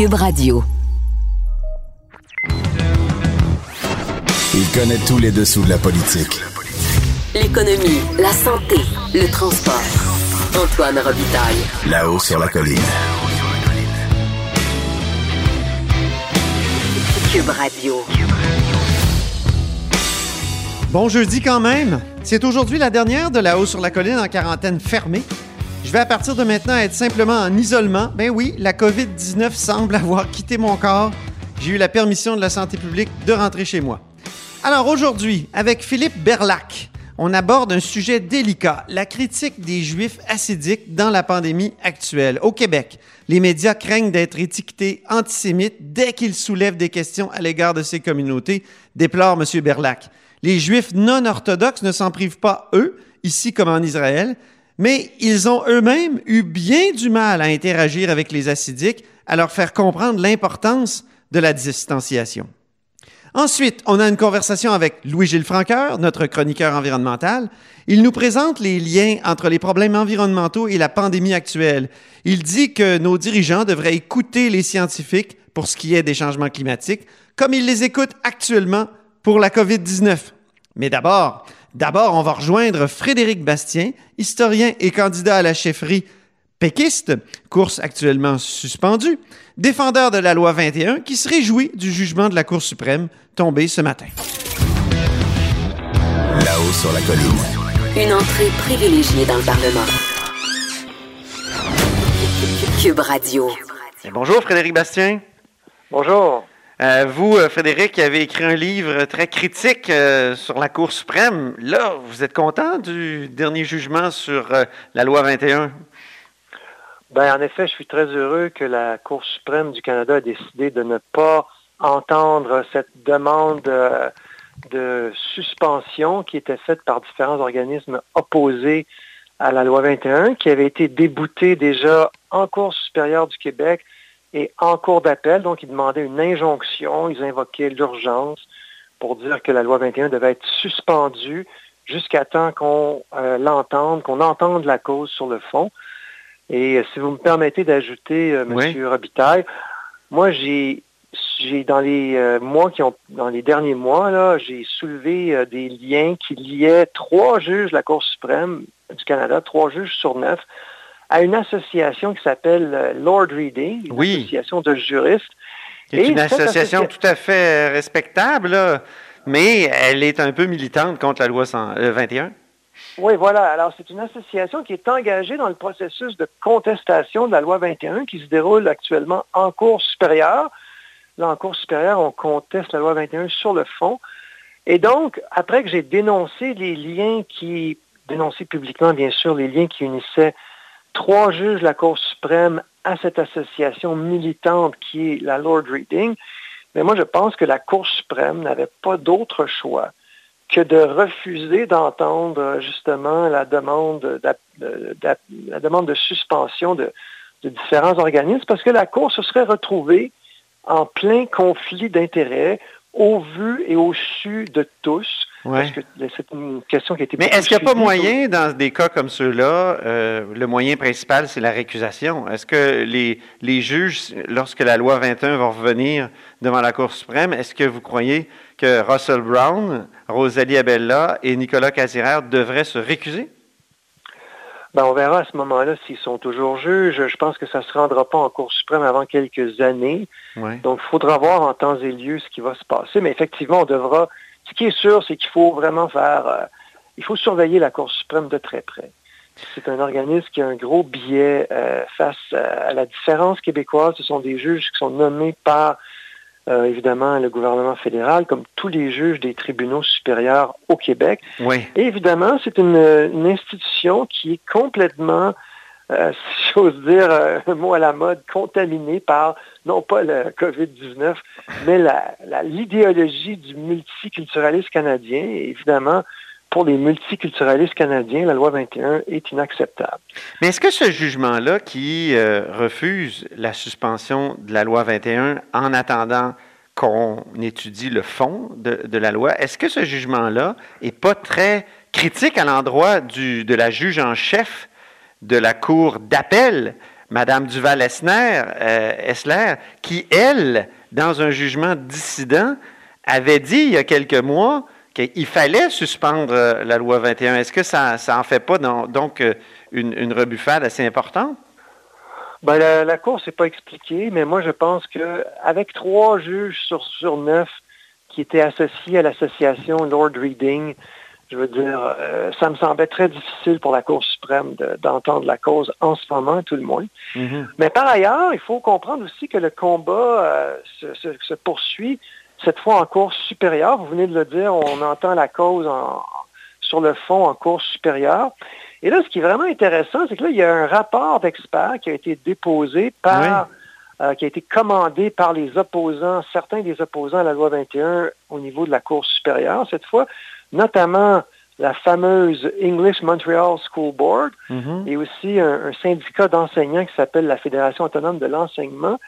Cube Radio. Il connaît tous les dessous de la politique. L'économie, la santé, le transport. Antoine Robitaille. Là-haut sur la colline. Cube Radio. Bon jeudi quand même. C'est aujourd'hui la dernière de la hausse sur la colline en quarantaine fermée. Je vais à partir de maintenant être simplement en isolement. Ben oui, la COVID-19 semble avoir quitté mon corps. J'ai eu la permission de la santé publique de rentrer chez moi. Alors aujourd'hui, avec Philippe Berlac, on aborde un sujet délicat, la critique des Juifs assidiques dans la pandémie actuelle. Au Québec, les médias craignent d'être étiquetés antisémites dès qu'ils soulèvent des questions à l'égard de ces communautés, déplore M. Berlac. Les Juifs non orthodoxes ne s'en privent pas, eux, ici comme en Israël, mais ils ont eux-mêmes eu bien du mal à interagir avec les assidiques, à leur faire comprendre l'importance de la distanciation. Ensuite, on a une conversation avec Louis-Gilles Franqueur, notre chroniqueur environnemental. Il nous présente les liens entre les problèmes environnementaux et la pandémie actuelle. Il dit que nos dirigeants devraient écouter les scientifiques pour ce qui est des changements climatiques, comme ils les écoutent actuellement pour la COVID-19. Mais d'abord, d'abord, on va rejoindre Frédéric Bastien, historien et candidat à la chefferie péquiste, course actuellement suspendue, défendeur de la loi 21 qui se réjouit du jugement de la Cour suprême tombé ce matin. Là-haut sur la colline. Une entrée privilégiée dans le Parlement. Cube Radio. Et bonjour Frédéric Bastien. Bonjour. Euh, vous, euh, Frédéric, avez écrit un livre très critique euh, sur la Cour suprême. Là, vous êtes content du dernier jugement sur la loi 21? Ben, en effet, je suis très heureux que la Cour suprême du Canada a décidé de ne pas entendre cette demande de suspension qui était faite par différents organismes opposés à la loi 21, qui avait été déboutée déjà en Cour supérieure du Québec et en Cour d'appel. Donc, ils demandaient une injonction, ils invoquaient l'urgence pour dire que la loi 21 devait être suspendue jusqu'à temps qu'on euh, l'entende, qu'on entende la cause sur le fond. Et euh, si vous me permettez d'ajouter, euh, Oui. M. Robitaille, moi, j'ai, j'ai dans les mois qui ont, dans les derniers mois, là, j'ai soulevé des liens qui liaient trois juges de la Cour suprême du Canada, trois juges sur neuf, à une association qui s'appelle euh, Lord Reading, une Oui. association de juristes. C'est une association associa- tout à fait euh, respectable, là, mais elle est un peu militante contre la loi 100 euh, 21. Oui, voilà. Alors, c'est une association qui est engagée dans le processus de contestation de la loi 21 qui se déroule actuellement en cours supérieure. Là, en cours supérieure, on conteste la loi 21 sur le fond. Et donc, après que j'ai dénoncé les liens qui, dénoncé publiquement, bien sûr, les liens qui unissaient trois juges de la Cour suprême à cette association militante qui est la Lord Reading, mais moi, je pense que la Cour suprême n'avait pas d'autre choix que de refuser d'entendre euh, justement la demande, la demande de suspension de différents organismes parce que la Cour se serait retrouvée en plein conflit d'intérêts au vu et au su de tous. Ouais. C'est une question qui a été Mais est-ce qu'il n'y a pas moyen, dans des cas comme ceux-là, euh, le moyen principal, c'est la récusation? Est-ce que les, les juges, lorsque la loi 21 va revenir devant la Cour suprême, est-ce que vous croyez que Russell Brown, Rosalie Abella et Nicolas Casirère devraient se récuser? Ben, on verra à ce moment-là s'ils sont toujours juges. Je pense que ça ne se rendra pas en Cour suprême avant quelques années. Ouais. Donc, il faudra voir en temps et lieu ce qui va se passer. Mais effectivement, on devra. Ce qui est sûr, c'est qu'il faut vraiment faire. euh, il faut surveiller la Cour suprême de très près. C'est un organisme qui a un gros biais euh, face à, à la différence québécoise. Ce sont des juges qui sont nommés par, euh, évidemment, le gouvernement fédéral, comme tous les juges des tribunaux supérieurs au Québec. Oui. Et évidemment, c'est une, une institution qui est complètement euh, si j'ose dire un mot à la mode, contaminé par non pas le COVID-19, mais l'idéologie du multiculturalisme canadien. Évidemment, pour les multiculturalistes canadiens, la loi 21 est inacceptable. Mais est-ce que ce jugement-là qui refuse la suspension de la loi 21 en attendant qu'on étudie le fond de, la loi, est-ce que ce jugement-là n'est pas très critique à l'endroit de la juge en chef de la Cour d'appel, Mme Duval-Essler, euh, qui, elle, dans un jugement dissident, avait dit il y a quelques mois qu'il fallait suspendre euh, la loi 21. Est-ce que ça, ça en fait pas donc euh, une, rebuffade assez importante? Ben, la, Cour s'est pas expliquée, mais moi je pense qu'avec trois juges sur neuf qui étaient associés à l'association Lord Reading, je veux dire, euh, ça me semblait très difficile pour la Cour suprême d'entendre la cause en ce moment, tout le monde. Mm-hmm. Mais par ailleurs, il faut comprendre aussi que le combat euh, se, se, poursuit cette fois en Cour supérieure. Vous venez de le dire, on entend la cause en, sur le fond en Cour supérieure. Et là, ce qui est vraiment intéressant, c'est que là, il y a un rapport d'experts qui a été déposé par, euh, qui a été commandé par les opposants, certains des opposants à la loi 21 au niveau de la Cour supérieure cette fois, notamment la fameuse English Montreal School Board mm-hmm. et aussi un, syndicat d'enseignants qui s'appelle la Fédération autonome de l'enseignement.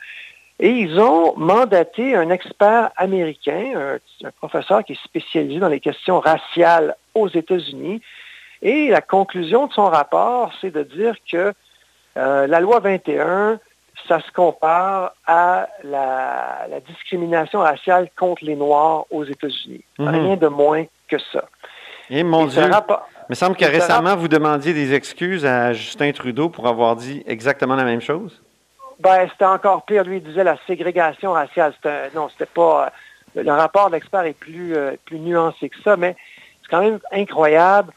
Et ils ont mandaté un expert américain, un professeur qui est spécialisé dans les questions raciales aux États-Unis, et la conclusion de son rapport, c'est de dire que euh, la loi 21, ça se compare à la, discrimination raciale contre les Noirs aux États-Unis. Mhm. Rien de moins que ça. Et eh, mon Dieu, il me semble que récemment, vous demandiez des excuses à Justin Trudeau pour avoir dit exactement la même chose? Ben, c'était encore pire. Lui, il disait la ségrégation raciale. non, c'était pas... Euh, le rapport de l'expert est plus, euh, plus nuancé que ça, mais c'est quand même incroyable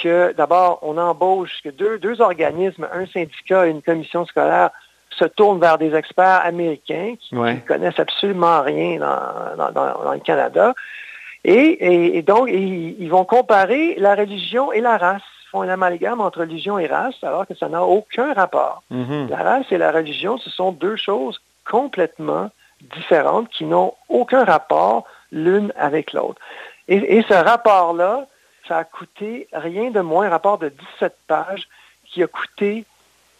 que d'abord, on embauche que deux, deux organismes, un syndicat et une commission scolaire, se tournent vers des experts américains qui ne connaissent absolument rien dans, dans, le Canada. Et, et, donc, ils, vont comparer la religion et la race. Ils font un amalgame entre religion et race, alors que ça n'a aucun rapport. Mm-hmm. La race et la religion, ce sont deux choses complètement différentes qui n'ont aucun rapport l'une avec l'autre. Et, et ce rapport-là, ça a coûté rien de moins, un rapport de 17 pages, qui a coûté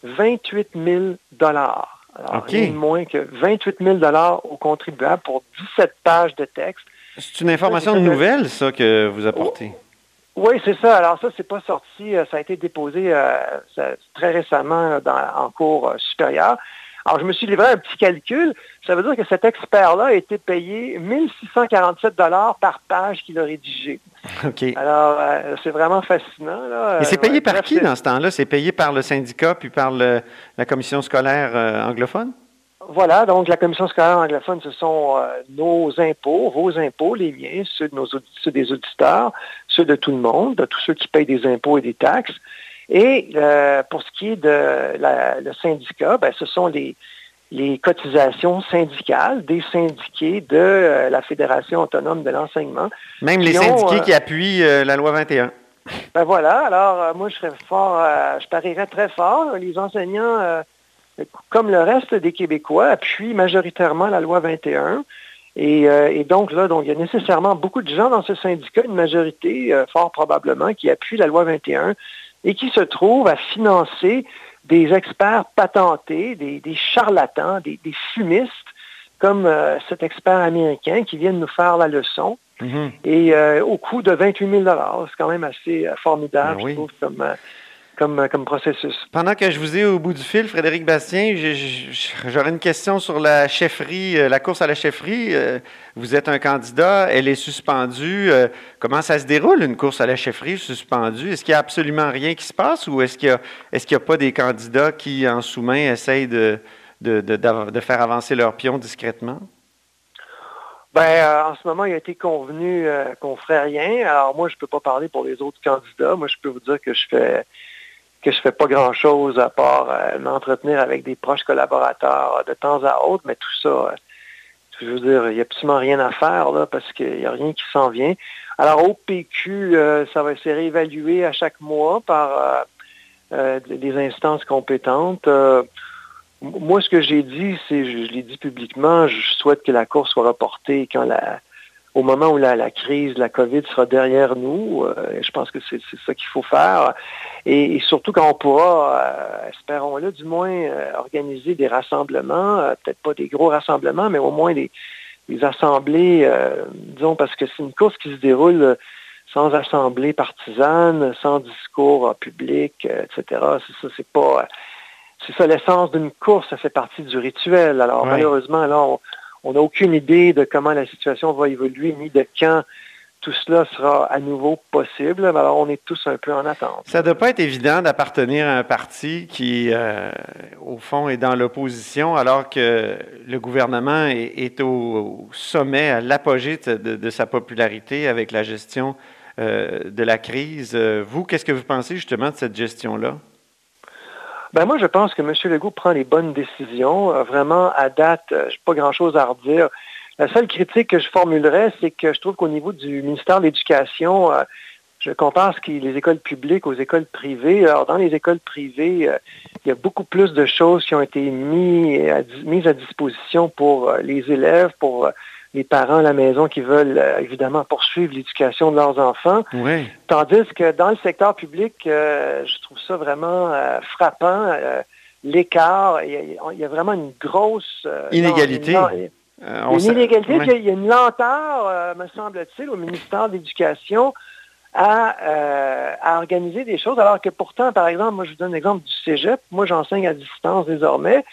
28 000 dollars. Rien de moins que 28 000 dollars aux contribuables pour 17 pages de texte. C'est une information nouvelle, ça, que vous apportez. Oui, c'est ça. Alors ça, c'est pas sorti. Euh, ça a été déposé euh, très récemment en cours euh, supérieur. Alors, je me suis livré un petit calcul. Ça veut dire que cet expert-là a été payé 1647 dollars par page qu'il a rédigé. OK. Alors, euh, c'est vraiment fascinant. Et c'est payé par qui dans ce temps-là? C'est payé par le syndicat puis par la commission scolaire euh, anglophone? Voilà, donc la commission scolaire anglophone, ce sont euh, nos impôts, vos impôts, les miens, ceux, de nos, ceux des auditeurs, ceux de tout le monde, de tous ceux qui payent des impôts et des taxes. Et euh, pour ce qui est de le syndicat, ben, ce sont les, les cotisations syndicales des syndiqués de euh, la Fédération autonome de l'enseignement. Même les syndiqués euh, qui appuient la loi 21. Ben voilà, alors moi je serais fort, je parierais très fort. Les enseignants, comme le reste des Québécois, appuient majoritairement la loi 21. Et, et, donc là, donc, il y a nécessairement beaucoup de gens dans ce syndicat, une majorité, fort probablement, qui appuient la loi 21 et qui se trouve à financer des experts patentés, des, charlatans, des, fumistes, comme euh, cet expert américain qui vient de nous faire la leçon. Mm-hmm. Et euh, au coût de 28 000 C'est quand même assez euh, formidable, ben je trouve, comme, comme, comme processus. Pendant que je vous ai au bout du fil, Frédéric Bastien, j'aurais une question sur la chefferie, euh, la course à la chefferie. Euh, vous êtes un candidat, elle est suspendue. Euh, comment ça se déroule, une course à la chefferie suspendue? Est-ce qu'il n'y a absolument rien qui se passe ou est-ce qu'il n'y a, pas des candidats qui, en sous-main, essayent de, de, faire avancer leur pion discrètement? Ben, en ce moment, il a été convenu qu'on ne ferait rien. Alors moi, je ne peux pas parler pour les autres candidats. Moi, je peux vous dire que je fais que je fais pas grand-chose à part euh, m'entretenir avec des proches collaborateurs de temps à autre, mais tout ça, euh, je veux dire, il n'y a absolument rien à faire là parce qu'il n'y a rien qui s'en vient. Alors au PQ, euh, ça va se réévaluer à chaque mois par des instances compétentes. Moi, ce que j'ai dit, c'est, je, je l'ai dit publiquement, je souhaite que la course soit reportée quand la, au moment où la, la crise de la COVID sera derrière nous. Euh, je pense que c'est ça qu'il faut faire. Et, et, surtout quand on pourra, euh, espérons-le, du moins euh, organiser des rassemblements, peut-être pas des gros rassemblements, mais au moins des, des assemblées, disons, parce que c'est une course qui se déroule sans assemblée partisane, sans discours public, etc. C'est ça, c'est pas... c'est ça l'essence d'une course, ça fait partie du rituel. Alors malheureusement, là, on, on n'a aucune idée de comment la situation va évoluer, ni de quand tout cela sera à nouveau possible. Alors, on est tous un peu en attente. Ça ne doit pas être évident d'appartenir à un parti qui, euh, au fond, est dans l'opposition, alors que le gouvernement est, au, sommet, à l'apogée de sa popularité avec la gestion euh, de la crise. Euh, Vous, qu'est-ce que vous pensez justement de cette gestion-là? Ben moi, je pense que M. Legault prend les bonnes décisions. Euh, vraiment, à date, euh, j'ai pas grand-chose à redire. La seule critique que je formulerais, c'est que je trouve qu'au niveau du ministère de l'Éducation, euh, je compare ce qui les écoles publiques aux écoles privées. Alors, dans les écoles privées, il y a beaucoup plus de choses qui ont été mis à mises à disposition pour les élèves, pour les parents à la maison qui veulent euh, évidemment poursuivre l'éducation de leurs enfants. Oui. Tandis que dans le secteur public, euh, je trouve ça vraiment euh, frappant. L'écart, il y, a, il y a vraiment une grosse... Inégalité. non, il y a on une inégalité, il y a une lenteur, me semble-t-il, au ministère de l'Éducation à, à organiser des choses, alors que pourtant, par exemple, moi je vous donne l'exemple du Cégep, moi j'enseigne à distance désormais.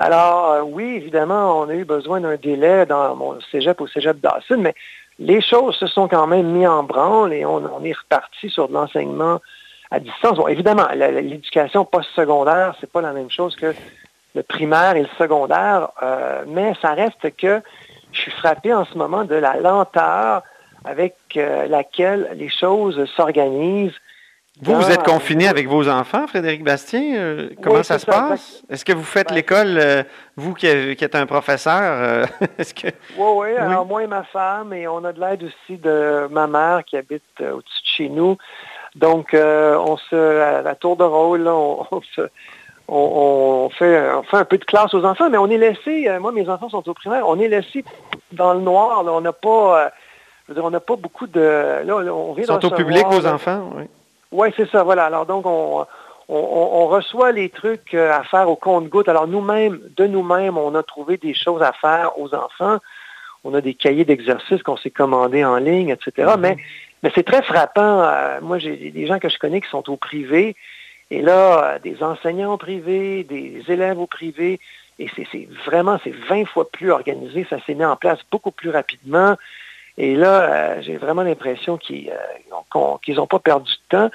Alors euh, oui, évidemment, on a eu besoin d'un délai dans mon Cégep au Cégep Dawson, mais les choses se sont quand même mises en branle et on, est reparti sur de l'enseignement à distance. Bon, évidemment, l'éducation postsecondaire, c'est pas la même chose que le primaire et le secondaire, euh, mais ça reste que je suis frappé en ce moment de la lenteur avec euh, laquelle les choses s'organisent. Vous, vous êtes confiné avec vos enfants, Frédéric Bastien. Euh, comment Oui, ça se ça, passe? Est-ce que vous faites Ben, l'école, euh, vous qui, avez- qui êtes un professeur? euh, Est-ce que... Oui, oui. Alors, moi et ma femme, et on a de l'aide aussi de ma mère qui habite au-dessus de chez nous. Donc, on se, à la tour de rôle, là, on, on se, on, on fait, on fait un peu de classe aux enfants, mais on est laissé, moi, mes enfants sont au primaire, on est laissé dans le noir. là. on n'a pas, je veux dire, on n'a pas beaucoup de... Là, là, on vient Ils sont au public, recevoir, vos enfants? Oui. Oui, c'est ça, voilà. Alors donc, on, on, on reçoit les trucs euh, à faire au compte-goutte. Alors nous-mêmes, de nous-mêmes, on a trouvé des choses à faire aux enfants. On a des cahiers d'exercices qu'on s'est commandés en ligne, etc. Mais, mais c'est très frappant. Euh, moi, j'ai des gens que je connais qui sont au privé. Et là, euh, des enseignants au privé, des élèves au privé. Et c'est c'est vraiment, c'est 20 fois plus organisé. Ça s'est mis en place beaucoup plus rapidement. Et là, euh, j'ai vraiment l'impression qu'ils euh, n'ont pas perdu de temps.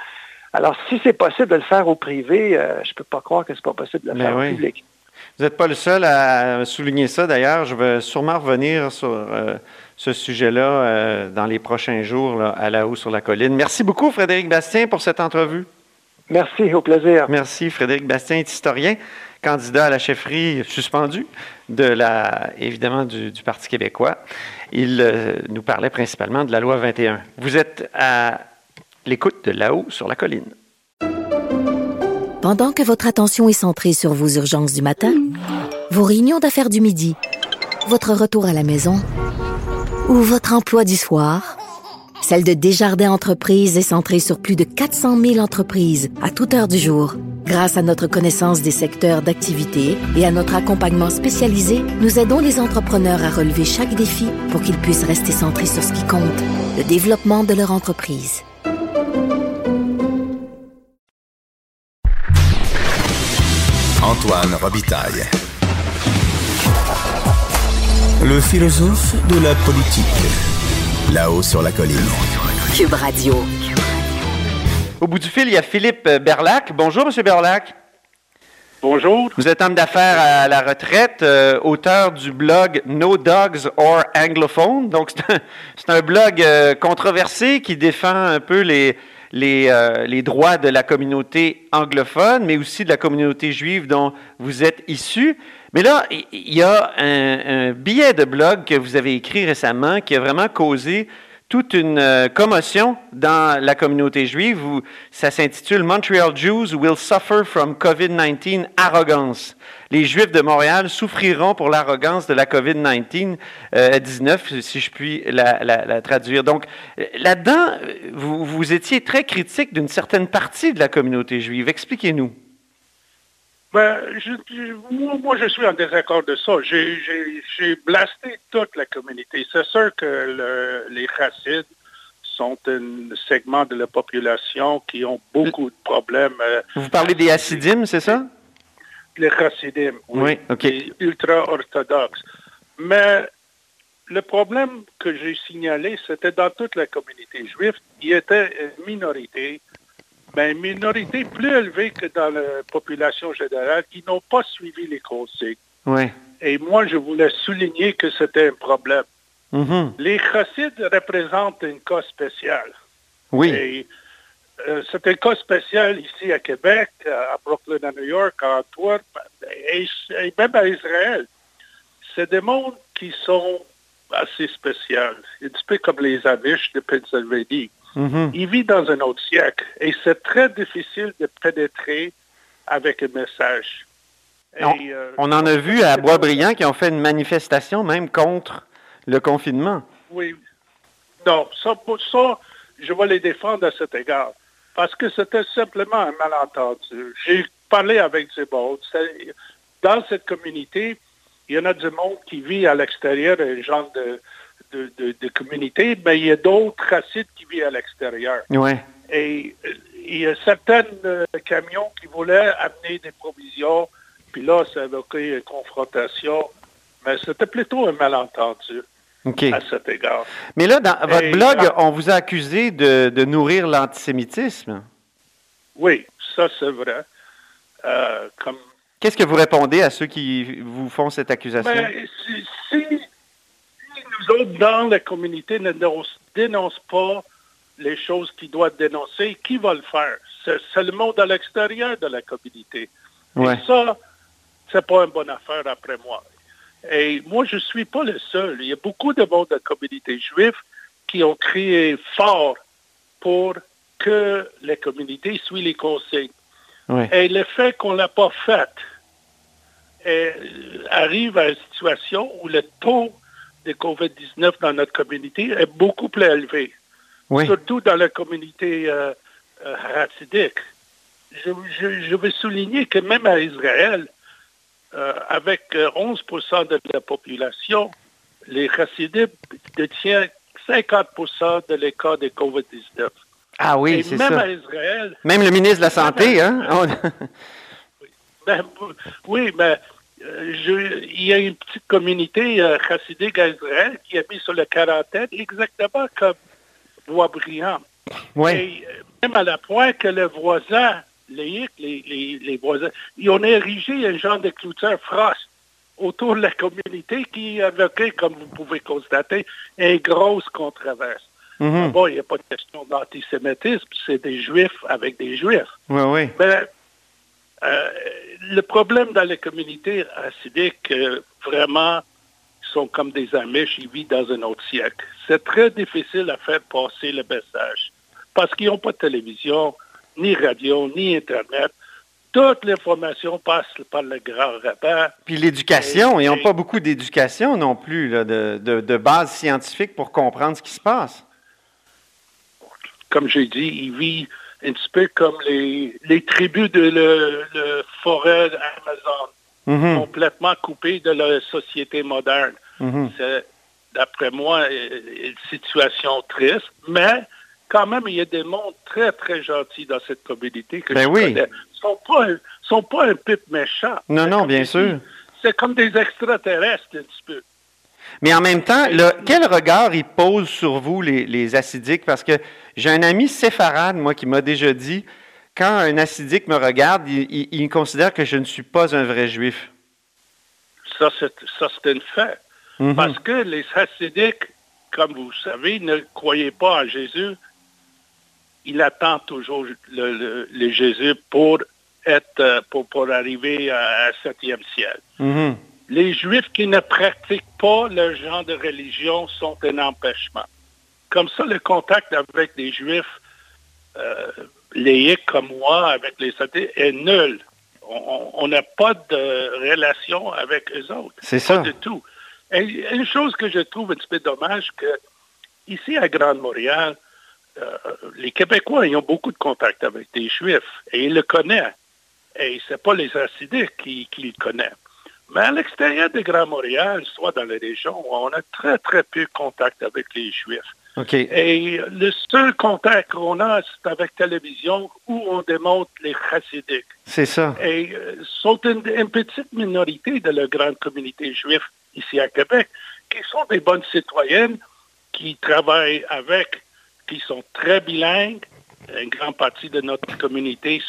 Alors, si c'est possible de le faire au privé, euh, je ne peux pas croire que c'est pas possible de le faire oui. au public. Vous n'êtes pas le seul à souligner ça. D'ailleurs, je vais sûrement revenir sur euh, ce sujet-là euh, dans les prochains jours là, à la haut sur la colline. Merci beaucoup, Frédéric Bastien, pour cette entrevue. Merci, au plaisir. Merci. Frédéric Bastien est historien, candidat à la chefferie suspendu de la, évidemment du, Parti québécois. Il euh, nous parlait principalement de la loi 21. Vous êtes à l'écoute de là-haut sur la colline. Pendant que votre attention est centrée sur vos urgences du matin, vos réunions d'affaires du midi, votre retour à la maison ou votre emploi du soir, celle de Desjardins Entreprises est centrée sur plus de 400 000 entreprises à toute heure du jour. Grâce à notre connaissance des secteurs d'activité et à notre accompagnement spécialisé, nous aidons les entrepreneurs à relever chaque défi pour qu'ils puissent rester centrés sur ce qui compte, le développement de leur entreprise. Antoine Robitaille. Le philosophe de la politique. Là-haut sur la colline. Cube Radio. Au bout du fil, il y a Philippe Berlac. Bonjour, Monsieur Berlac. Bonjour. Vous êtes homme d'affaires à la retraite, euh, auteur du blog No Dogs or Anglophone. Donc, c'est un, blog euh, controversé qui défend un peu les, les, euh, les droits de la communauté anglophone, mais aussi de la communauté juive dont vous êtes issu. Mais là, il y a un, un billet de blog que vous avez écrit récemment qui a vraiment causé toute une euh, commotion dans la communauté juive. Où, ça s'intitule Montreal Jews will suffer from COVID-19 arrogance. Les Juifs de Montréal souffriront pour l'arrogance de la COVID-19 euh, 19, si je puis la, la- la traduire. Donc, là-dedans, vous, vous étiez très critique d'une certaine partie de la communauté juive. Expliquez-nous. Ben, je, je- moi, moi, je suis en désaccord de ça. J'ai- J'ai j'ai blasté toute la communauté. C'est sûr que le- les racides sont un segment de la population qui ont beaucoup de problèmes. euh, Vous parlez des Hassidim, c'est ça? les chassidim, Oui, OK. les ultra-orthodoxes. Mais le problème que j'ai signalé, c'était dans toute la communauté juive, il y était une minorité, mais une minorité plus élevée que dans la population générale, qui n'ont pas suivi les consignes. Oui. Et moi, je voulais souligner que c'était un problème. Mhm. Les chassides représentent un cas spécial. Oui. Et, euh, c'est un cas spécial ici à Québec, à Brooklyn, à New York, à Antwerp, et, et même à Israël. C'est des mondes qui sont assez spéciaux. Un petit peu comme les Amish de Pennsylvanie. Mhm. Ils vivent dans un autre siècle et c'est très difficile de pénétrer avec un message. Et, On, euh, on en a vu à Boisbriand qui ont fait une manifestation même contre le confinement. Oui. Non, ça, pour ça, je vais les défendre à cet égard. Parce que c'était simplement un malentendu. J'ai parlé avec du monde. Dans cette communauté, il y en a du monde qui vit à l'extérieur, un genre de, de, de- de communauté, mais il y a d'autres racides qui vivent à l'extérieur. Oui. Et euh, il y a certains euh, camions qui voulaient amener des provisions, puis là, ça a créé une confrontation. Mais c'était plutôt un malentendu à cet égard. Mais là, dans votre Et- blog, on vous a accusé de, de nourrir l'antisémitisme. Oui, ça c'est vrai. Euh, comme, Qu'est-ce que vous répondez à ceux qui vous font cette accusation? ben, si, si- autres, dans la communauté, ne dénoncent, dénoncent pas les choses qui doivent dénoncer, qui va le faire? C'est, c'est le monde à l'extérieur de la communauté. Ouais. Et ça, c'est pas une bonne affaire après moi. Et moi, je suis pas le seul. Il y a beaucoup de monde de la communauté juive qui ont crié fort pour que la communauté suit les. Ouais. Et le fait qu'on ne l'a pas fait euh, arrive à une situation où le taux de COVID-19 dans notre communauté est beaucoup plus élevé, Oui. surtout dans la communauté euh, euh, hasidique. Je, je- je veux souligner que même à Israël, euh, avec euh, 11% de la population, les chassidim détiennent 50% de les cas de COVID-19. Ah oui, c'est même ça. à Israël, Même le ministre de la Santé, hein? On- Ben, oui, mais je- il y a une petite communauté euh, chassidique à Israël qui a mis sur la quarantaine exactement comme Boisbriand. Oui. Et euh, même à la point que le voisin, les, les, les, les voisins, ils ont érigé un genre de clôture frost autour de la communauté qui évoquait, comme vous pouvez constater, une grosse controverse. Mhm. Bon, il n'y a pas de question d'antisémitisme, c'est des juifs avec des juifs. Oui, oui. Ben, euh, le problème dans les communautés hassidiques, euh, vraiment, ils sont comme des Amish, ils vivent dans un autre siècle. C'est très difficile à faire passer le message parce qu'ils n'ont pas de télévision, ni radio, ni Internet. Toute l'information passe par le grand rabbin. Puis l'éducation, Et- ils n'ont pas beaucoup d'éducation non plus, là, de, de, de base scientifique pour comprendre ce qui se passe. Comme j'ai dit, ils vivent un petit peu comme les, les tribus de le, le forêt Amazon. Mhm. complètement coupé de la société moderne. Mhm. C'est, d'après moi, euh, une situation triste, mais quand même, il y a des mondes très, très gentils dans cette communauté que Ben je oui. connais. Ils sont pas, un- sont pas un pipe méchant. Non, non, bien sûr. C'est comme des extraterrestres, un petit peu. Mais en même temps, quel regard ils posent sur vous, les, les acidiques? Parce que j'ai un ami séfarade, moi, qui m'a déjà dit, quand un acidique me regarde, il, il- il considère que je ne suis pas un vrai juif. Ça, c'est, un fait. Mhm. Parce que les hassidiques, comme vous savez, ne croyaient pas en Jésus. Il attend toujours le, le- le Jésus pour être, euh, pour, pour arriver à, à septième ciel. Mhm. Les Juifs qui ne pratiquent pas le genre de religion sont un empêchement. Comme ça, le contact avec des Juifs euh, laïcs comme moi, avec les athées, est nul. On n'a pas de relation avec eux autres. C'est ça. Pas du tout. Et une chose que je trouve un petit peu dommage, que ici à Grande Montréal, euh, les Québécois ils ont beaucoup de contacts avec des Juifs et ils le connaissent. Et ce n'est pas les acidiques qui, qui le connaissent. Mais à l'extérieur de Grand Montréal, soit dans les régions, on a très, très peu de contact avec les Juifs. Et le seul contact qu'on a, c'est avec télévision où on démontre les chassidiques. C'est ça. Et euh, sont une, une petite minorité de la grande communauté juive ici à Québec, qui sont des bonnes citoyennes, qui travaillent avec, qui sont très bilingues. Une grande partie de notre communauté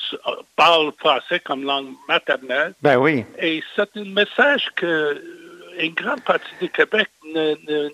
parle français comme langue maternelle. Ben oui. Et c'est un message que une grande partie du Québec ne, ne,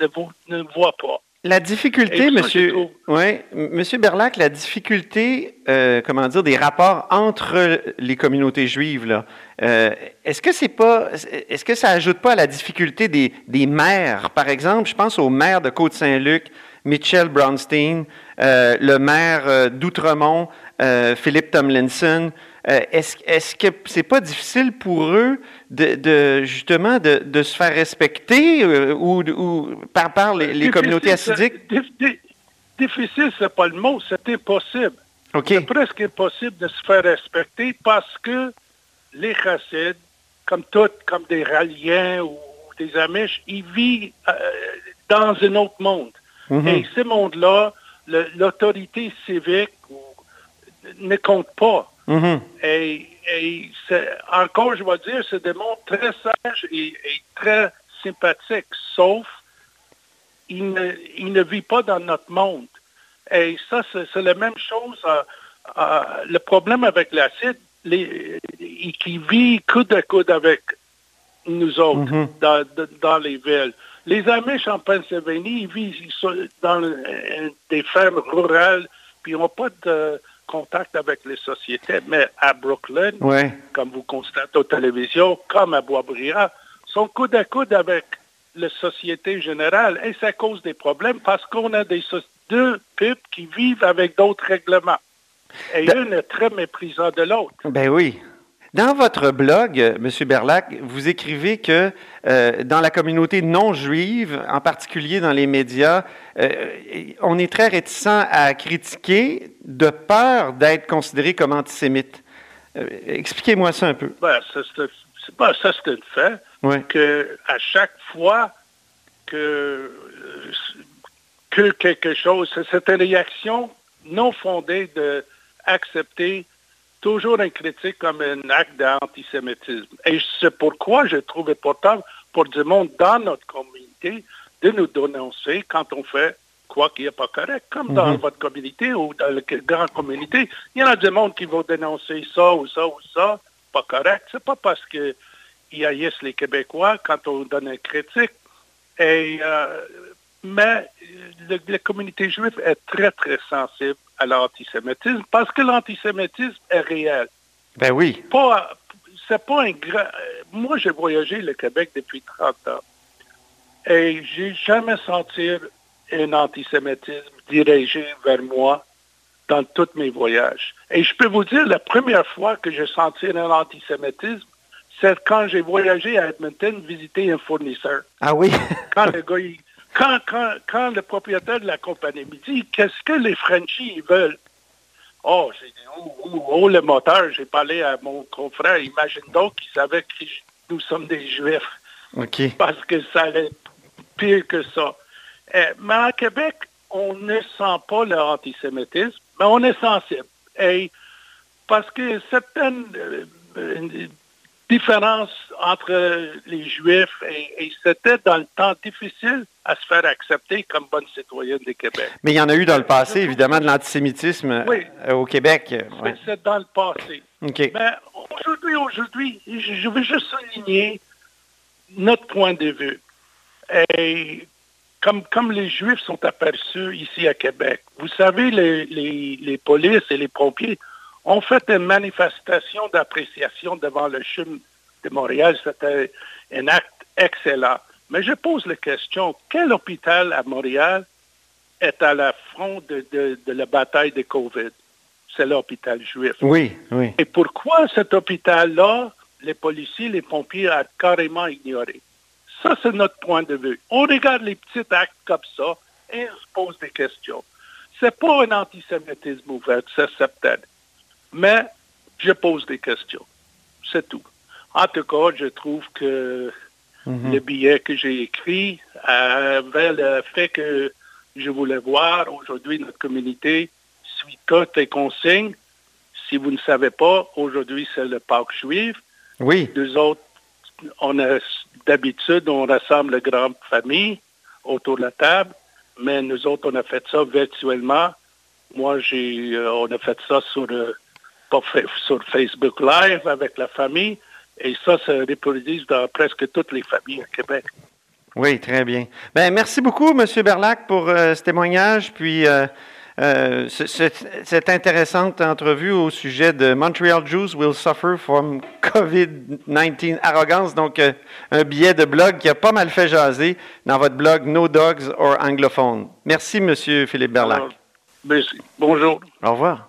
ne, vo- ne voit pas. La difficulté, monsieur, ouais, monsieur Berlac, la difficulté, euh, comment dire, des rapports entre les communautés juives, là, euh, est-ce que c'est pas, est-ce que ça ajoute pas à la difficulté des, des maires, par exemple, je pense au maire de Côte-Saint-Luc, Mitchell Brownstein, euh, le maire euh, d'Outremont, euh, Philippe Tomlinson. Est-ce, est-ce que c'est pas difficile pour eux de, de- justement de, de se faire respecter ou, ou par, par les, communautés acidiques? dif- di- Difficile, c'est pas le mot, c'est impossible. C'est presque impossible de se faire respecter parce que les chassides, comme toutes, comme des Raliens ou des Amish, ils vivent euh, dans un autre monde. Mhm. Et ce monde-là, l'autorité civique ne compte pas. Mhm. Et, encore, je vais dire, c'est des mondes très sages et, et très sympathiques, sauf ils ne, ils ne vivent pas dans notre monde. Et ça, c'est la même chose. euh, euh, le problème avec l'acide, qui vit coude à coude avec nous autres Mhm. dans, dans les villes. Les Amish en Pennsylvanie, ils vivent ils sont dans euh, des fermes rurales, puis ils n'ont pas de contact avec les sociétés. Mais à Brooklyn, Ouais. comme vous constatez aux télévisions, comme à Boisbriand, sont coude à coude avec la société générale. Et ça cause des problèmes parce qu'on a des so- deux peuples qui vivent avec d'autres règlements. Et Da- l'un est très méprisant de l'autre. Ben oui. Dans votre blog, euh, Monsieur Berlac, vous écrivez que euh, dans la communauté non juive, en particulier dans les médias, euh, on est très réticent à critiquer de peur d'être considéré comme antisémite. Euh, Expliquez-moi ça un peu. Ben, ça, c'est pas ça, c'est un fait. Que à chaque fois que, que quelque chose, c'est cette réaction non fondée de accepter toujours un critique comme un acte d'antisémitisme. Et c'est pourquoi je trouve important pour du monde dans notre communauté de nous dénoncer quand on fait quoi qui n'est pas correct. Comme dans Mhm. votre communauté ou dans la grande communauté, il y en a du monde qui vont dénoncer ça ou ça ou ça, pas correct. C'est pas parce que ils haïssent les Québécois quand on donne une critique. Et, euh, mais le- la communauté juive est très, très sensible à l'antisémitisme parce que l'antisémitisme est réel. Ben oui. Pas, c'est pas un grand... euh, Moi, j'ai voyagé le Québec depuis 30 ans et j'ai jamais senti un antisémitisme dirigé vers moi dans tous mes voyages. Et je peux vous dire, la première fois que j'ai senti un antisémitisme, c'est quand j'ai voyagé à Edmonton visiter un fournisseur. Ah oui. Quand le gars, il- quand, quand, quand le propriétaire de la compagnie me dit qu'est-ce que les Frenchies veulent? Oh, j'ai dit, oh, oh, oh, le moteur, j'ai parlé à mon confrère, imagine donc qu'il savait que nous sommes des Juifs parce que ça allait pire que ça. Euh, mais à Québec, on ne sent pas l'antisémitisme, mais on est sensible. Et parce que certaines euh, euh, différences entre les Juifs et, et c'était dans le temps difficile à se faire accepter comme bonne citoyenne du Québec. Mais il y en a eu dans le passé, évidemment, de l'antisémitisme Oui. euh, au Québec. Ouais. C'est dans le passé. Mais aujourd'hui, aujourd'hui, je je veux juste souligner notre point de vue. Et comme, comme les Juifs sont aperçus ici à Québec, vous savez, les, les, les polices et les pompiers ont fait une manifestation d'appréciation devant le CHUM de Montréal. C'était un acte excellent. Mais je pose la question, quel hôpital à Montréal est à la front de, de- de la bataille de COVID? C'est l'hôpital juif. Oui, oui. Et pourquoi cet hôpital-là, les policiers, les pompiers ont carrément ignoré? Ça, c'est notre point de vue. On regarde les petits actes comme ça et on se pose des questions. C'est pas un antisémitisme ouvert, c'est certain. Mais je pose des questions. C'est tout. En tout cas, je trouve que Mhm. le billet que j'ai écrit avait le fait que je voulais voir aujourd'hui notre communauté suit toutes les consignes. Si vous ne savez pas, aujourd'hui c'est le Pâques juif. Oui. Nous autres, on a d'habitude, on rassemble la grande famille autour de la table, mais nous autres, on a fait ça virtuellement. Moi, j'ai, euh, on a fait ça sur, euh, sur Facebook Live avec la famille, et ça se reproduit dans presque toutes les familles à Québec. Oui, très bien. Ben, merci beaucoup, M. Berlac, pour euh, ce témoignage, puis euh, euh, ce- ce- cette intéressante entrevue au sujet de Montreal Jews will suffer from COVID-19 arrogance, donc un billet de blog qui a pas mal fait jaser dans votre blog No Dogs or Anglophone. Merci, M. Philippe Berlac. Alors, merci. Bonjour. Au revoir.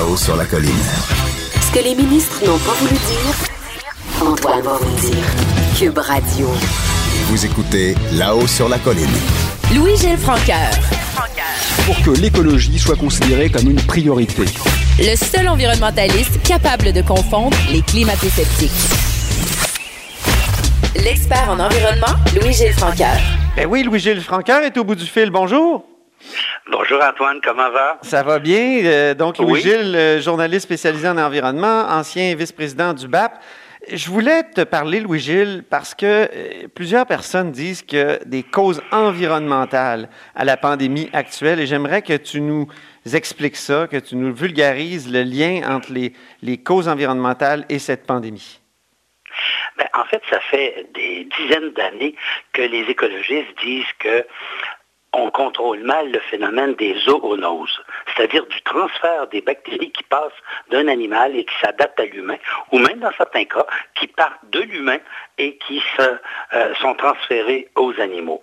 Là-haut sur la colline. Ce que les ministres n'ont pas voulu dire, Antoine va vous dire. Cube Radio. Vous écoutez Là-haut sur la colline. Louis-Gilles Francaire. pour que l'écologie soit considérée comme une priorité. Le seul environnementaliste capable de confondre les climato-sceptiques. L'expert en environnement, Louis-Gilles Francaire. Ben oui, Louis-Gilles Francaire est au bout du fil. Bonjour. Bonjour Antoine, comment va? Ça va bien. Euh, donc, Oui. Louis-Gilles, euh, journaliste spécialisé en environnement, ancien vice-président du BAP. Je voulais te parler, Louis-Gilles, parce que euh, plusieurs personnes disent que des causes environnementales à la pandémie actuelle, et j'aimerais que tu nous expliques ça, que tu nous vulgarises le lien entre les, les causes environnementales et cette pandémie. Ben, en fait, ça fait des dizaines d'années que les écologistes disent que on contrôle mal le phénomène des zoonoses, c'est-à-dire du transfert des bactéries qui passent d'un animal et qui s'adaptent à l'humain, ou même dans certains cas, qui partent de l'humain et qui se, euh, sont transférées aux animaux.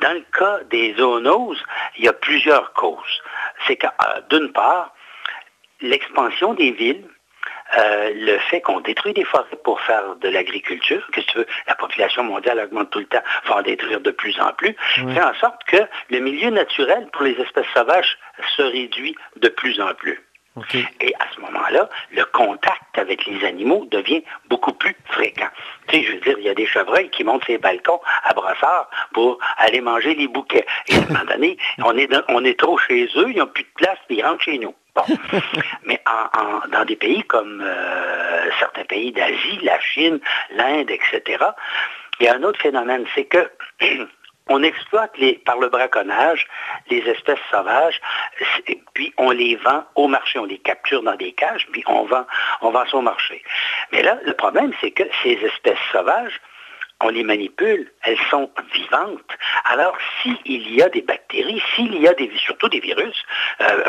Dans le cas des zoonoses, il y a plusieurs causes. C'est que, euh, d'une part, l'expansion des villes, euh, le fait qu'on détruit des forêts pour faire de l'agriculture, que tu veux, la population mondiale augmente tout le temps, faut en détruire de plus en plus, fait en sorte que le milieu naturel pour les espèces sauvages se réduit de plus en plus. Et à ce moment-là, le contact avec les animaux devient beaucoup plus fréquent. Tu sais, je veux dire, il y a des chevreuils qui montent ces balcons à brossard pour aller manger les bouquets. Et à un moment donné, on est, dans- on est trop chez eux, ils n'ont plus de place, ils rentrent chez nous. Bon. Mais dans des pays comme euh, certains pays d'Asie, la Chine, l'Inde, etc., il y a un autre phénomène, c'est que on exploite les, par le braconnage les espèces sauvages, puis on les vend au marché, on les capture dans des cages, puis on vend, on vend au marché. Mais là, le problème, c'est que ces espèces sauvages, on les manipule, elles sont vivantes. Alors, s'il y a des bactéries, s'il y a des, surtout des virus, euh,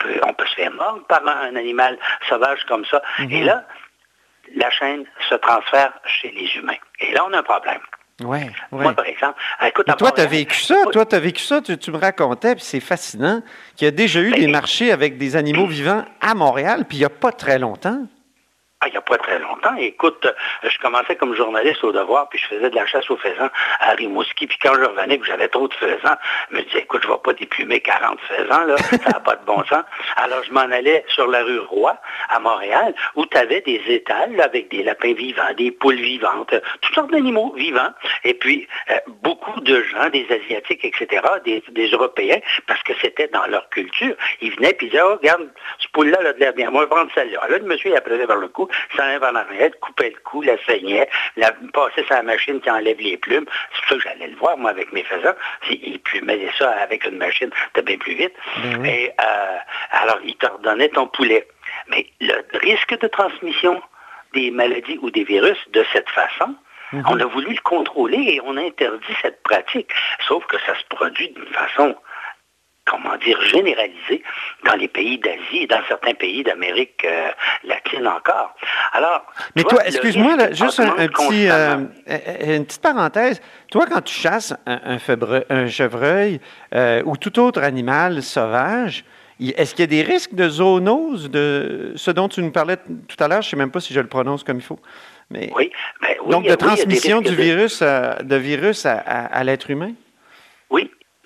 peut- on peut se faire mordre par un, animal sauvage comme ça. Et là, la chaîne se transfère chez les humains. Et là, on a un problème. Ouais, ouais. Moi, par exemple, écoute, Mais à toi, tu as vécu ça, toi, tu as vécu ça, tu, tu me racontais, puis c'est fascinant, qu'il y a déjà eu Ben, des marchés avec des animaux vivants à Montréal, puis il n'y a pas très longtemps. Ah, il n'y a pas très longtemps. Écoute, euh, je commençais comme journaliste au devoir, puis je faisais de la chasse aux faisans à Rimouski. Puis quand je revenais, que j'avais trop de faisans, je me disais, écoute, je ne vais pas déplumer 40 faisans, là, ça n'a pas de bon sens. Alors je m'en allais sur la rue Roi, à Montréal, où tu avais des étals là, avec des lapins vivants, des poules vivantes, toutes sortes d'animaux vivants. Et puis, euh, beaucoup de gens, des Asiatiques, etc., des, des Européens, parce que c'était dans leur culture, ils venaient puis ils disaient, oh, regarde, ce poule-là, là, de l'air bien, moi, je vais prendre celle-là. Là, le monsieur, il appelait vers le cou, l'eau, s'en vers l'arrière, coupait le cou, la saignait, la, passait sur la machine qui enlève les plumes. C'est pour ça que j'allais le voir, moi, avec mes faisans. Il plumait ça avec une machine, c'était bien plus vite. Et euh, alors, il te redonnait ton poulet. Mais le risque de transmission des maladies ou des virus de cette façon, Mhm. on a voulu le contrôler et on a interdit cette pratique. Sauf que ça se produit d'une façon, comment dire, généralisée dans les pays d'Asie et dans certains pays d'Amérique euh, latine encore. Alors, Mais toi, excuse-moi, juste un, un petit, euh, euh, une petite parenthèse. Toi, quand tu chasses un, un febre- un chevreuil euh, ou tout autre animal sauvage, est-ce qu'il y a des risques de zoonose, de ce dont tu nous parlais tout à l'heure? Je ne sais même pas si je le prononce comme il faut. Mais, Oui, ben oui, donc, de oui, transmission du de- virus, à, de virus à, à- à l'être humain?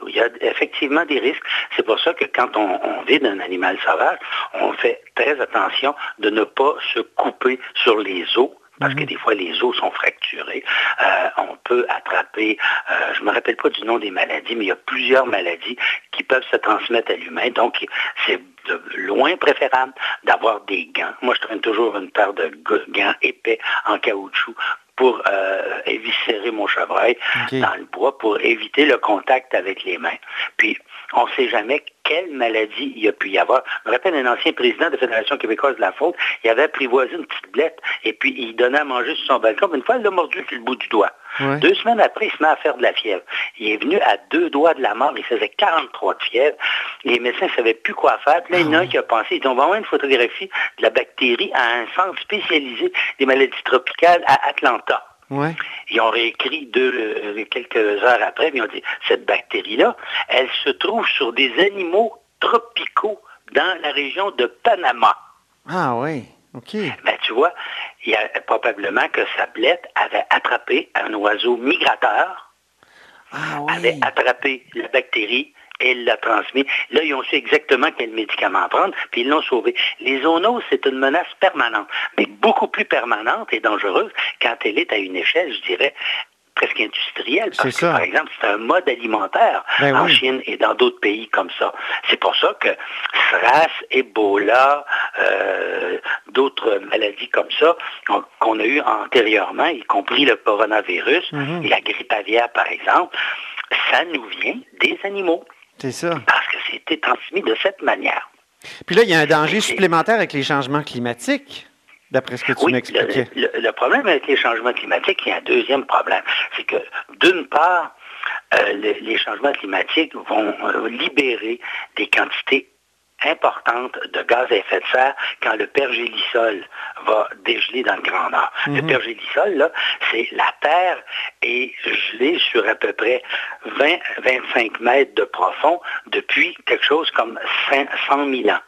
Il y a effectivement des risques. C'est pour ça que quand on, on vit d'un animal sauvage, on fait très attention de ne pas se couper sur les os. Parce que des fois, les os sont fracturés. Euh, on peut attraper, euh, je ne me rappelle pas du nom des maladies, mais il y a plusieurs maladies qui peuvent se transmettre à l'humain. Donc, c'est de loin préférable d'avoir des gants. Moi, je traîne toujours une paire de gants épais en caoutchouc pour euh, éviscérer mon chevreuil dans le bois pour éviter le contact avec les mains. Puis, on ne sait jamais quelle maladie il y a pu y avoir. Je me rappelle un ancien président de la Fédération québécoise de la faute, il avait apprivoisé une petite blette et puis il donnait à manger sur son balcon. Une fois, il l'a mordu sur le bout du doigt. Ouais. Deux semaines après, il se met à faire de la fièvre. Il est venu à deux doigts de la mort. Il faisait 43 de fièvre. Les médecins ne savaient plus quoi faire. Puis là, il y en a un qui a pensé, ils ont vraiment une photographie de la bactérie à un centre spécialisé des maladies tropicales à Atlanta. Ouais. Ils ont réécrit deux, euh, quelques heures après, ils ont dit, cette bactérie-là, elle se trouve sur des animaux tropicaux dans la région de Panama. Ah oui, Ben, tu vois, il y a probablement que sa blette avait attrapé un oiseau migrateur, Ah avait attrapé la bactérie et l'a transmis. Là, ils ont su exactement quel médicament prendre, puis ils l'ont sauvé. Les zoonoses, c'est une menace permanente, mais beaucoup plus permanente et dangereuse quand elle est à une échelle, je dirais, presque industrielle. Parce que, par exemple, c'est un mode alimentaire Ben en oui. Chine et dans d'autres pays comme ça. C'est pour ça que SRAS, Ebola, euh, d'autres maladies comme ça qu'on- qu'on a eues antérieurement, y compris le coronavirus Mhm. et la grippe aviaire, par exemple, ça nous vient des animaux C'est ça. parce que c'était transmis de cette manière. Puis là, il y a un danger supplémentaire avec les changements climatiques, d'après ce que tu Oui, m'expliquais. le, le- le problème avec les changements climatiques, il y a un deuxième problème. C'est que, d'une part, euh, le- les changements climatiques vont euh, libérer des quantités importantes de gaz à effet de serre quand le pergélisol va dégeler dans le Grand Nord. Le pergélisol, c'est la Terre est gelée sur à peu près 20-25 mètres de profond depuis quelque chose comme 5 100 000 ans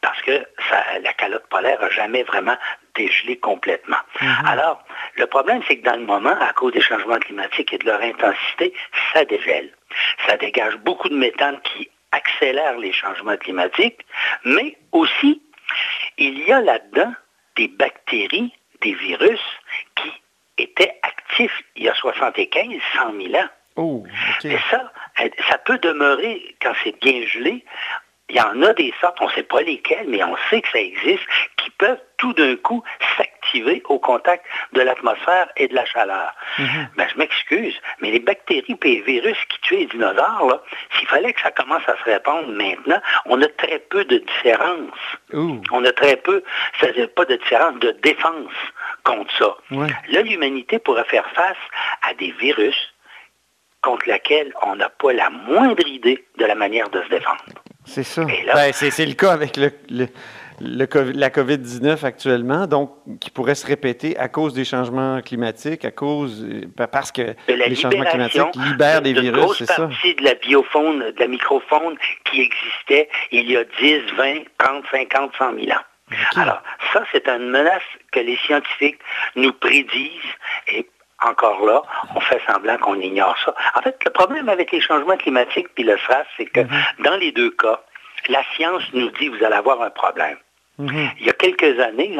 parce que ça- la calotte polaire n'a jamais vraiment dégelé complètement. Alors, le problème, c'est que dans le moment, à cause des changements climatiques et de leur intensité, ça dégèle. Ça dégage beaucoup de méthane qui accélère les changements climatiques, mais aussi, il y a là-dedans des bactéries, des virus qui étaient actifs il y a 75, 100 000 ans. Oh. Et ça, ça peut demeurer quand c'est bien gelé. Il y en a des sortes, on ne sait pas lesquelles, mais on sait que ça existe, qui peuvent tout d'un coup s'activer au contact de l'atmosphère et de la chaleur. Ben, je m'excuse, mais les bactéries et les virus qui tuent les dinosaures, s'il fallait que ça commence à se répandre maintenant, on a très peu de différence. On a très peu, c'est-à-dire pas de différence de défense contre ça. Ouais. Là, l'humanité pourrait faire face à des virus contre lesquels on n'a pas la moindre idée de la manière de se défendre. C'est ça. Ben, c'est c'est le cas avec le, le- le COVID la COVID-19 actuellement, donc qui pourrait se répéter à cause des changements climatiques, à cause euh, pa- parce que les changements climatiques libèrent des virus, c'est ça? partie de la biofaune, de la microfaune qui existait il y a 10, 20, 30, 50, 100 000 ans. Alors, ça, c'est une menace que les scientifiques nous prédisent et encore là, on fait semblant qu'on ignore ça. En fait, le problème avec les changements climatiques puis le SRAS, c'est que dans les deux cas, la science nous dit vous allez avoir un problème. Mhm. Il y a quelques années,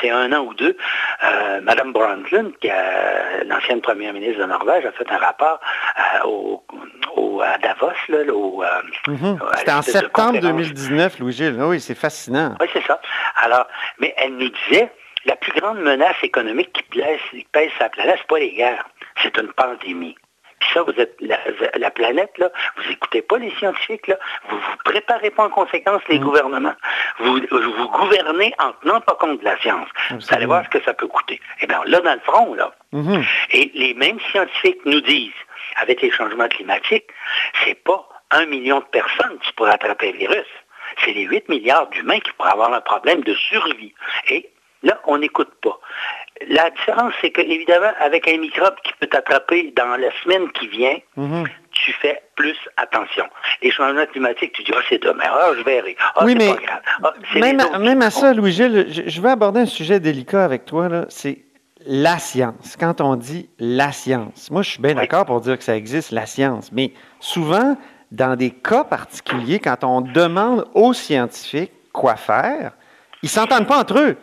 c'est un an ou deux, euh, Mme Brundtland, qui est l'ancienne première ministre de Norvège, a fait un rapport euh, au, au- à Davos, là, au, euh, Mhm. C'était en septembre conférence. 2019, Louis-Gilles. Oui, c'est fascinant. Oui, c'est ça. Alors, mais elle nous disait, La plus grande menace économique qui pèse, qui pèse sa planète, c'est pas les guerres, c'est une pandémie. Puis ça, vous êtes la, la planète, là, vous écoutez pas les scientifiques, là, vous vous préparez pas en conséquence les gouvernements. Vous, vous gouvernez en tenant pas compte de la science. Vous allez voir ce que ça peut coûter. Eh bien, là, dans le front, là, Mhm. et les mêmes scientifiques nous disent, avec les changements climatiques, c'est pas un million de personnes qui pourraient attraper le virus. C'est les 8 milliards d'humains qui pourraient avoir un problème de survie. Et là, on n'écoute pas. La différence, c'est que, évidemment, avec un microbe qui peut t'attraper dans la semaine qui vient, Mhm. tu fais plus attention. Les changements climatiques, tu dis, ah, c'est demain, ah, je verrai. Ah, oui, c'est mais pas grave. Ah, même, à, même ça, Louis-Gilles, je, je veux aborder un sujet délicat avec toi. C'est la science. Quand on dit la science, moi, je suis bien d'accord pour dire que ça existe, la science. Mais souvent, dans des cas particuliers, quand on demande aux scientifiques quoi faire, ils s'entendent pas entre eux.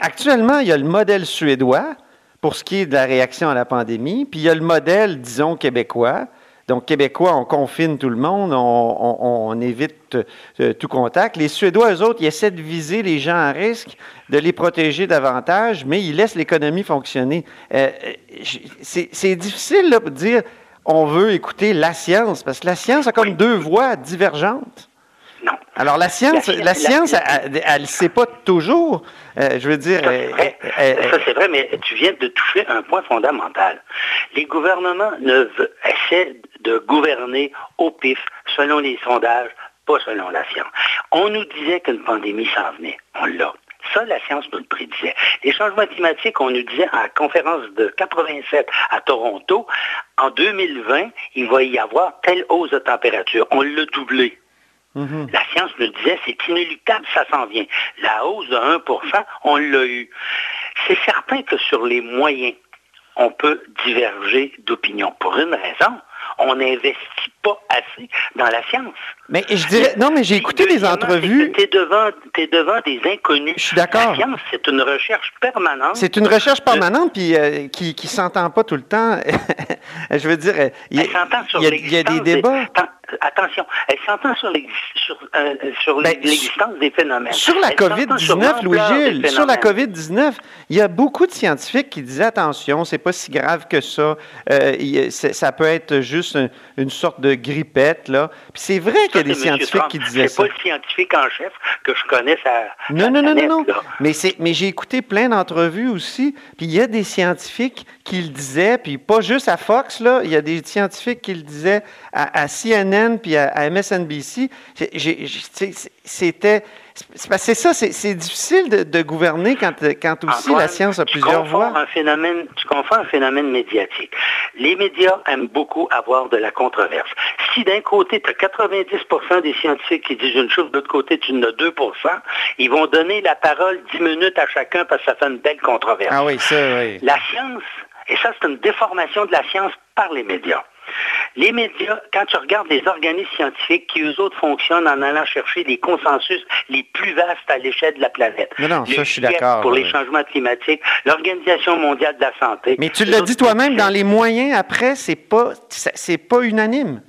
Actuellement, il y a le modèle suédois pour ce qui est de la réaction à la pandémie, puis il y a le modèle, disons, québécois. Donc, Québécois, on confine tout le monde, on, on- on évite euh, tout contact. Les Suédois, eux autres, ils essaient de viser les gens à risque, de les protéger davantage, mais ils laissent l'économie fonctionner. Euh, euh, c'est difficile là, de dire on veut écouter la science, parce que la science a comme deux voies divergentes. Non. Alors, la science, La- la, la- science, la- elle ne sait pas toujours. Euh, je veux dire, Ça, c'est euh, vrai. euh, Ça, c'est vrai, mais tu viens de toucher un point fondamental. Les gouvernements ne essaient de gouverner au pif, selon les sondages, pas selon la science. On nous disait qu'une pandémie s'en venait. On l'a. Ça, la science nous le prédisait. Les changements climatiques, on nous disait à la conférence de 87 à Toronto, en 2020, il va y avoir telle hausse de température. On l'a doublé. Mhm. La science nous disait, c'est inéluctable, ça s'en vient. La hausse de 1 on l'a eu. C'est certain que sur les moyens, on peut diverger d'opinion. Pour une raison, on n'investit pas assez dans la science. Mais je dirais, non, mais j'ai écouté des entrevues. Tu es devant, t'es devant des inconnus. Je suis d'accord. La science, c'est une recherche permanente. C'est une recherche permanente puis euh, qui qui s'entend pas tout le temps. je veux dire, il y, a- il y des débats. Attention, elle s'entend sur euh, sur Ben, l'existence des phénomènes. Sur la Elle s'entend sur COVID-19, l'ampleur des Louis-Gilles, sur la phénomènes. COVID-19, il y a beaucoup de scientifiques qui disaient attention, c'est pas si grave que ça. Euh, c'est- ça peut être juste un- une sorte de grippette, là. Puis c'est vrai qu'il y a Ça, des c'est scientifiques Trump. qui disaient C'est ça. pas le scientifique en chef que je connais sa, Non, non, non, non, non. Mais, c'est, mais j'ai écouté plein d'entrevues aussi. Puis il y a des scientifiques qui le disaient, puis pas juste à Fox, là. Il y a des scientifiques qui le disaient à, à CNN puis à, à MSNBC. C'était. C'est ça, c'est, difficile de, de gouverner quand, quand aussi Antoine, la science a plusieurs voies. Un phénomène, tu confonds un phénomène médiatique. Les médias aiment beaucoup avoir de la controverse. Si d'un côté, tu as 90% des scientifiques qui disent une chose, de l'autre côté, tu en as 2% ils vont donner la parole 10 minutes à chacun parce que ça fait une belle controverse. Ah oui, ça, oui. La science, et ça c'est une déformation de la science par les médias. Les médias, quand tu regardes les organismes scientifiques qui, eux autres, fonctionnent en allant chercher les consensus les plus vastes à l'échelle de la planète. Non, non, ça, je suis d'accord, Pour les changements climatiques, l'Organisation mondiale de la santé. Mais tu l'as dit toi-même, dans les moyens, après, c'est pas, c'est pas unanime.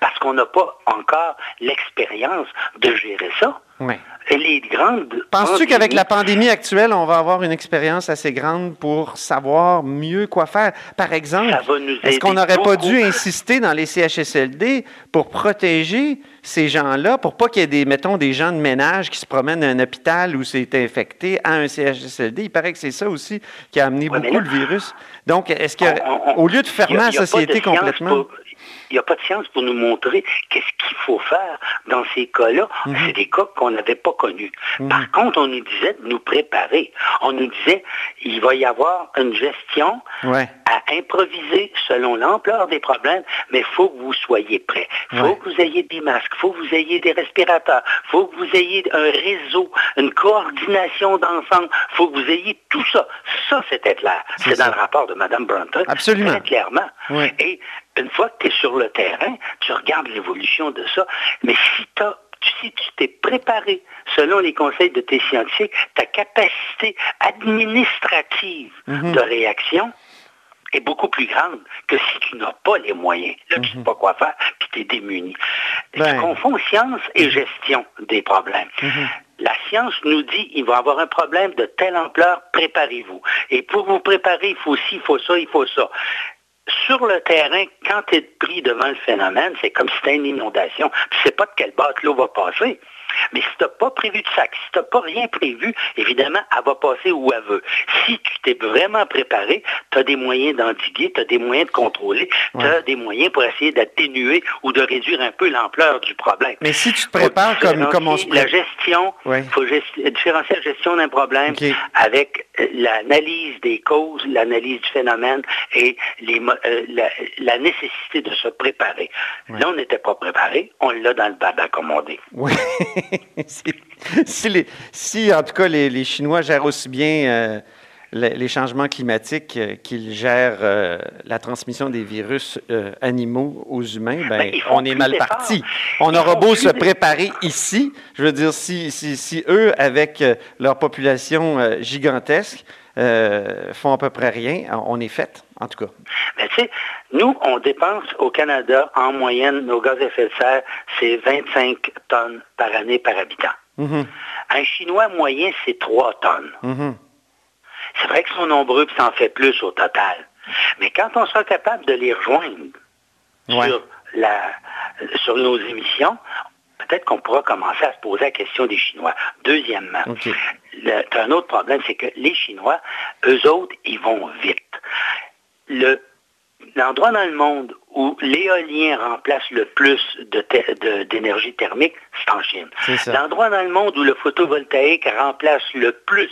Parce qu'on n'a pas encore l'expérience de gérer ça. Oui. Et les grandes... Penses-tu qu'avec la pandémie actuelle, on va avoir une expérience assez grande pour savoir mieux quoi faire? Par exemple, est-ce qu'on n'aurait pas dû insister dans les CHSLD pour protéger ces gens-là, pour pas qu'il y ait des, mettons, des gens de ménage qui se promènent à un hôpital où c'est infecté à un CHSLD? Il paraît que c'est ça aussi qui a amené Ouais, beaucoup là- le virus. Donc, est-ce que, On- on- au lieu de y fermer a- la y a société complètement... pour- Il n'y a pas de science pour nous montrer qu'est-ce qu'il faut faire dans ces cas-là. Mhm. C'est des cas qu'on n'avait pas connus. Par contre, on nous disait de nous préparer. On nous disait il va y avoir une gestion Ouais. à improviser selon l'ampleur des problèmes, mais il faut que vous soyez prêts. Il faut Ouais. que vous ayez des masques, il faut que vous ayez des respirateurs, il faut que vous ayez un réseau, une coordination d'ensemble, il faut que vous ayez tout ça. Ça, c'était clair. C'est dans le rapport de Mme Brunton. Absolument. Très clairement. Et une fois que tu es sur le terrain, tu regardes l'évolution de ça. Mais si, t'as- si tu t'es préparé selon les conseils de tes scientifiques, ta capacité administrative Mhm. de réaction est beaucoup plus grande que si tu n'as pas les moyens. Là, tu ne sais pas quoi faire, puis tu es démuni. Ben. Tu confonds science et gestion des problèmes. la science nous dit il va y avoir un problème de telle ampleur, préparez-vous. Et pour vous préparer, il faut ci, il faut ça, il faut ça. Sur le terrain, quand tu es pris devant le phénomène, c'est comme si c'était une inondation. Tu sais pas de quelle batte l'eau va passer. Mais si tu n'as pas prévu de sac, si tu n'as pas rien prévu, évidemment, elle va passer où elle veut. Si tu t'es vraiment préparé, tu as des moyens d'endiguer, tu as des moyens de contrôler, tu as des moyens pour essayer d'atténuer ou de réduire un peu l'ampleur du problème. Mais si tu te prépares comme, comme on se La gestion, il faut différencier la gestion d'un problème avec euh, l'analyse des causes, l'analyse du phénomène et les, euh, la, nécessité de se préparer. Là, on n'était pas préparé, on l'a dans le baba, comme on dit. Oui. si, en tout cas, les, Chinois gèrent aussi bien euh, les, changements climatiques euh, qu'ils gèrent euh, la transmission des virus animaux aux humains, ben, ben on est mal parti. On aura beau se préparer ici, je veux dire, si, si, eux, avec leur population gigantesque, font à peu près rien, on est fait, en tout cas. Tu sais, nous, on dépense au Canada, en moyenne, nos gaz à effet de serre, c'est 25 tonnes par année par habitant. Mhm. Un Chinois moyen, c'est 3 tonnes. Mhm. C'est vrai qu'ils sont nombreux et ça en fait plus au total. Mais quand on sera capable de les rejoindre sur, la, sur nos émissions, peut-être qu'on pourra commencer à se poser la question des Chinois. Deuxièmement, un autre problème, c'est que les Chinois, eux autres, ils vont vite. Le l'endroit dans le monde où l'éolien remplace le plus d'énergie thermique, c'est en Chine. L'endroit dans le monde où le photovoltaïque remplace le plus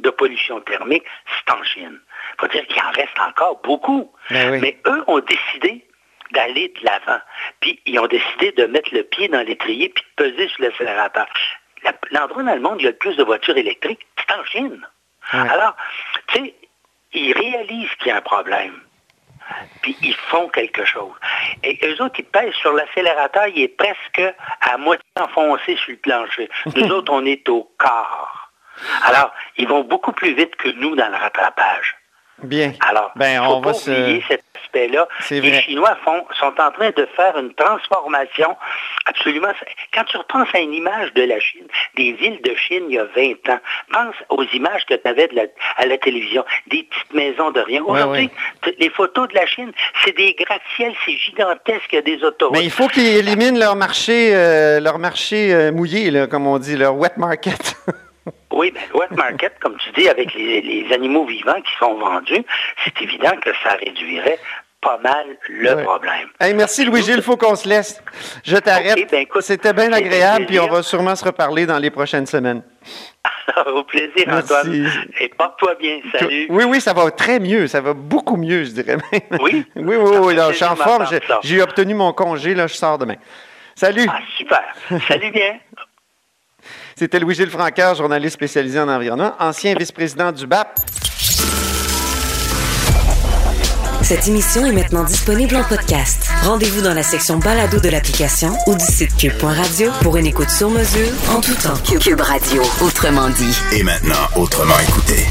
de pollution thermique, c'est en Chine. Il faut dire qu'il en reste encore beaucoup. Ben Mais eux ont décidé d'aller de l'avant. Puis ils ont décidé de mettre le pied dans l'étrier puis de peser sur l'accélérateur. L'endroit dans le monde où il y a le plus de voitures électriques, c'est en Chine. Alors, tu sais, ils réalisent qu'il y a un problème puis ils font quelque chose. Et eux autres, ils pèsent sur l'accélérateur, il est presque à moitié enfoncé sur le plancher. Nous autres, on est au quart. Alors, ils vont beaucoup plus vite que nous dans le rattrapage. Bien. Alors, ben, faut on pas va oublier cet aspect-là. Les Chinois font, sont en train de faire une transformation absolument... Quand tu repenses à une image de la Chine, des villes de Chine il y a 20 ans, pense aux images que tu avais à la télévision, des petites maisons de rien. Aujourd'hui, les photos de la Chine, c'est des gratte-ciels, c'est gigantesque, il y a des autoroutes. Mais il faut qu'ils éliminent leur marché, euh, leur marché euh, mouillé, là, comme on dit, leur wet market. Oui, ben, wet market, comme tu dis, avec les, animaux vivants qui sont vendus, c'est évident que ça réduirait pas mal le problème. merci Louis-Gilles, il faut qu'on se laisse. Je t'arrête. Ben, C'était bien agréable, puis on va sûrement se reparler dans les prochaines semaines. Au plaisir, Antoine. Et porte-toi bien. Salut. Oui, oui, ça va très mieux. Ça va beaucoup mieux, je dirais même. Oui? oui, oui, oui. je suis en forme. J'ai obtenu mon congé. Là, je sors demain. Salut. Ah, super. Salut bien. C'était Louis-Gilles Francaire, journaliste spécialisé en environnement, ancien vice-président du BAP. Cette émission est maintenant disponible en podcast. Rendez-vous dans la section balado de l'application ou du site cube.radio pour une écoute sur mesure en tout temps. Cube Radio, autrement dit. Et maintenant, autrement écouté.